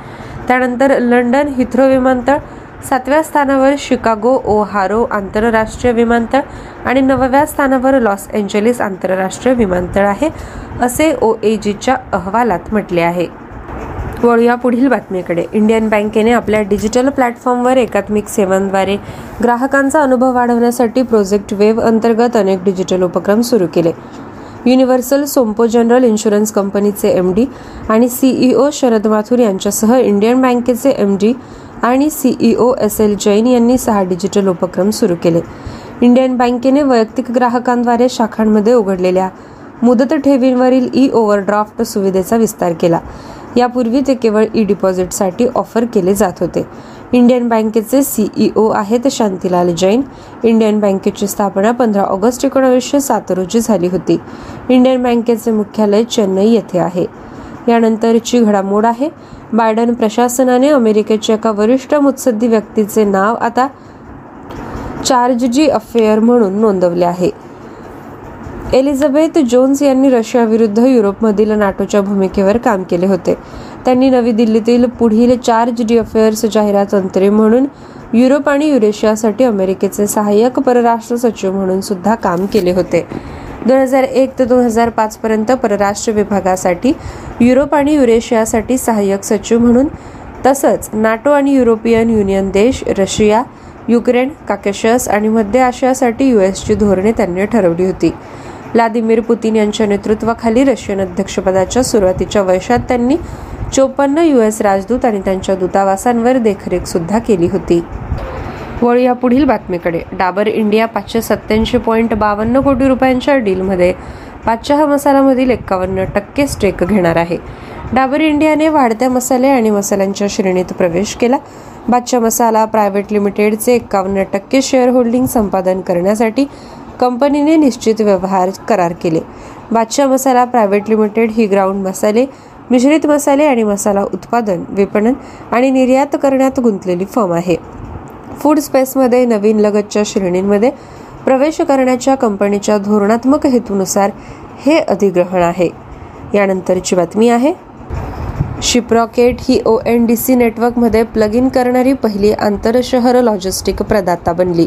त्यानंतर लंडन हिथ्रो विमानतळ सातव्या स्थानावर शिकागो ओ हारो आंतरराष्ट्रीय विमानतळ आणि नवव्या स्थानावर लॉस एंजलिस आंतरराष्ट्रीय विमानतळ आहे असे ओ ए जीच्या अहवालात म्हटले आहे. वळूया पुढील बातमीकडे. इंडियन बँकेने आपल्या डिजिटल प्लॅटफॉर्मवर एकात्मिक सेवांद्वारे ग्राहकांचा अनुभव वाढवण्यासाठी प्रोजेक्ट वेव्ह अंतर्गत अनेक डिजिटल उपक्रम सुरू केले. युनिव्हर्सल सोम्पो जनरल इन्शुरन्स कंपनीचे एम डी आणि सीईओ शरद माथुर यांच्यासह इंडियन बँकेचे एम डी आणि सीईओ एस एल जैन यांनी सहा डिजिटल उपक्रम सुरू केले. इंडियन बँकेने वैयक्तिक ग्राहकांद्वारे शाखांमध्ये उघडलेल्या मुदत ठेवींवरील ई ओव्हरड्राफ्ट सुविधेचा विस्तार केला. यापूर्वी ते केवळ ई डिपॉझिटसाठी ऑफर केले जात होते. इंडियन बँकेचे सीईओ आहेत शांतीलाल जैन. इंडियन बँकेची स्थापना पंधरा ऑगस्ट एकोणावीसशे सात रोजी झाली होती. इंडियन बँकेचे मुख्यालय चेन्नई येथे आहे. यानंतरची घडामोड आहे. बायडन प्रशासनाने अमेरिकेच्या एका वरिष्ठ मुत्सद्दी व्यक्तीचे नाव आता चार्ज जी अफेअर म्हणून नोंदवले आहे. एलिझाबेथ जोन्स यांनी रशियाविरुद्ध युरोपमधील नाटोच्या भूमिकेवर काम केले होते. त्यांनी नवी दिल्लीतील पुढील चार्ज डी अफेअर्स जाहिरात अंतरे म्हणून युरोप आणि युरेशियासाठी अमेरिकेचे सहाय्यक परराष्ट्र सचिव म्हणून सुद्धा काम केले होते. दोन हजार एक ते दोन हजार पाच पर्यंत परराष्ट्र विभागासाठी युरोप आणि युरेशियासाठी सहाय्यक सचिव म्हणून तसंच नाटो आणि युरोपियन युनियन देश रशिया युक्रेन काकेशस आणि मध्य आशियासाठी युएसची धोरणे त्यांनी ठरवली होती. व्लादिमीर पुतीन यांच्या नेतृत्वाखाली रशियन अध्यक्षपदाच्या सुरुवातीच्या वर्षात त्यांनी चोपन्न युएस राजदूत आणि त्यांच्या दूतावासांवर देखरेख सुद्धा केली होती. वळूया पुढील बातमीकडे. डाबर इंडिया पाचशे सत्याऐंशी पॉईंट बावन्न कोटी रुपयांच्या डीलमध्ये पाचशहा मसालामधील एक्कावन्न टक्के स्टेक घेणार आहे. डाबर इंडियाने वाढत्या मसाले आणि मसाल्यांच्या श्रेणीत प्रवेश केला. बादशा मसाला प्रायव्हेट लिमिटेडचे एक्कावन्न टक्के शेअर होल्डिंग संपादन करण्यासाठी कंपनीने निश्चित व्यवहार करार केले. बादशाह मसाला प्रायव्हेट लिमिटेड ही ग्राउंड मसाले मिश्रित मसाले आणि मसाला उत्पादन विपणन आणि निर्यात करण्यात गुंतलेली फर्म आहे. फूड स्पेसमध्ये नवीन लगतच्या श्रेणींमध्ये प्रवेश करण्याच्या कंपनीच्या धोरणात्मक हेतूनुसार हे अधिग्रहण आहे. यानंतरची बातमी आहे. शिप्रॉकेट ही ओ एन डी सी नेटवर्कमध्ये प्लग इन करणारी पहिली आंतरशहर लॉजिस्टिक प्रदाता बनली.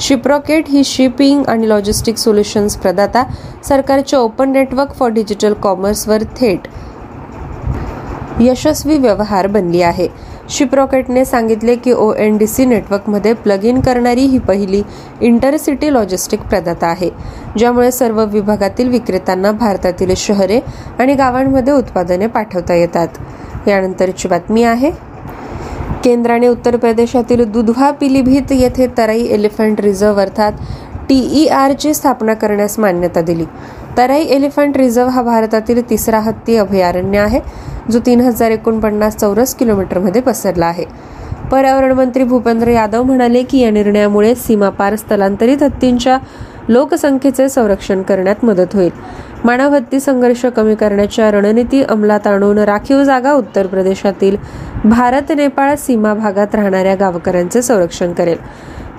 शिप्रॉकेट ही शिपिंग आणि लॉजिस्टिक सोल्युशन्स प्रदाता सरकारच्या ओपन नेटवर्क फॉर डिजिटल कॉमर्सवर थेट यशस्वी व्यवहार बनली आहे. शिप्रॉकेटने सांगितले की ओ एन डी सी नेटवर्कमध्ये प्लग इन करणारी ही पहिली इंटरसिटी लॉजिस्टिक प्रदाता आहे ज्यामुळे सर्व विभागातील विक्रेत्यांना भारतातील शहरे आणि गावांमध्ये उत्पादने पाठवता येतात. यानंतरची बातमी आहे केंद्राने उत्तर प्रदेशातील दुधवा पिलीभीत येथे तराई एलिफंट रिझर्व्ह अर्थात टी ई आरची स्थापना करण्यास मान्यता दिली. तराई एलिफंट रिझर्व्ह हा भारतातील तिसरा हत्ती अभयारण्य आहे जो तीन हजार एकोणपन्नास चौरस किलोमीटरमध्ये पसरला आहे. पर्यावरण मंत्री भूपेंद्र यादव म्हणाले की या निर्णयामुळे सीमापार स्थलांतरित हत्तींच्या लोकसंख्येचे संरक्षण करण्यात मदत होईल. मानव हत्ती संघर्ष कमी करण्याच्या रणनीती अंमलात आणून राखीव जागा उत्तर प्रदेशातील भारत नेपाळ सीमा भागात राहणाऱ्या गावकऱ्यांचे संरक्षण करेल.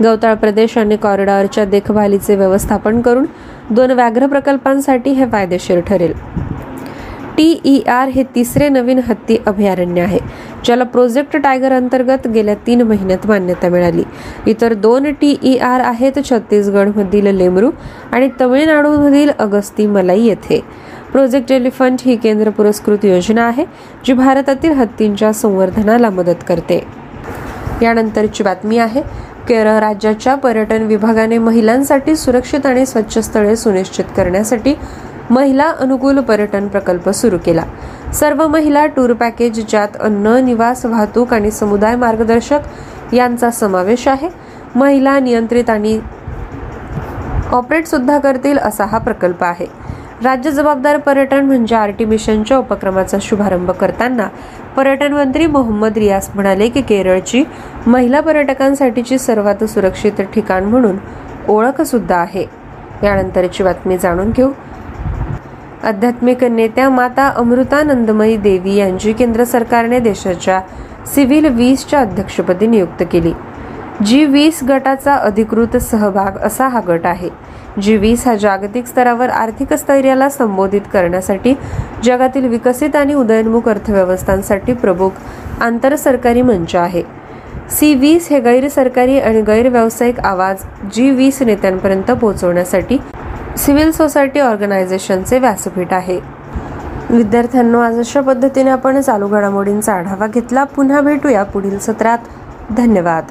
गवताळ प्रदेश आणि कॉरिडॉरच्या देखभालीचे व्यवस्थापन करून दोन व्याघ्र प्रकल्पांसाठी हे फायदेशीर ठरेल. टी ई आर हे तिसरे नवीन हत्ती अभयारण्य आहे ज्याला प्रोजेक्ट टायगर अंतर्गत गेल्या तीन महिन्यात मान्यता मिळाली. इतर दोन टी ई आर आहेत छत्तीसगडमधील लेमरू आणि तमिळनाडूमधील अगस्ती मलाई येथे. प्रोजेक्ट एलिफंट ही केंद्र पुरस्कृत योजना आहे जी भारतातील हत्तींच्या संवर्धनाला मदत करते. यानंतरची बातमी आहे केरळ राज्याच्या पर्यटन विभागाने महिलांसाठी सुरक्षित आणि स्वच्छ स्थळे सुनिश्चित करण्यासाठी महिला अनुकूल पर्यटन प्रकल्प सुरू केला. सर्व महिला टूर पॅकेज ज्यात अन्न निवास वाहतूक आणि समुदाय मार्गदर्शक यांचा समावेश आहे. महिला नियंत्रित आणि ऑपरेट सुद्धा करतील असा हा प्रकल्प आहे. राज्य जबाबदार पर्यटन म्हणजे आरटी मिशनच्या उपक्रमाचा शुभारंभ करताना पर्यटन मंत्री मोहम्मद रियास म्हणाले की केरळची महिला पर्यटकांसाठीची सर्वात सुरक्षित ठिकाण म्हणून ओळख सुद्धा आहे. यानंतरची बातमी जाणून घेऊ. आध्यात्मिक नेत्या माता अमृतानंदमयी देवी यांची केंद्र सरकारने देशाच्या सिव्हिल वीसच्या अध्यक्षपदी नियुक्त केली. जी वीस गटाचा अधिकृत सहभाग असा हा गट आहे. जी वीस हा जागतिक स्तरावर आर्थिक स्थैर्याला संबोधित करण्यासाठी जगातील विकसित आणि उदयनमुख अर्थव्यवस्थांसाठी प्रमुख आंतरसरकारी मंच आहे. सी वीस हे गैरसरकारी आणि गैरव्यावसायिक आवाज जी वीस नेत्यांपर्यंत पोहोचवण्यासाठी सिव्हिल सोसायटी ऑर्गनायझेशनचे व्यासपीठ आहे. विद्यार्थ्यांनो आज अशा पद्धतीने आपण चालू घडामोडींचा आढावा घेतला. पुन्हा भेटूया पुढील सत्रात. धन्यवाद.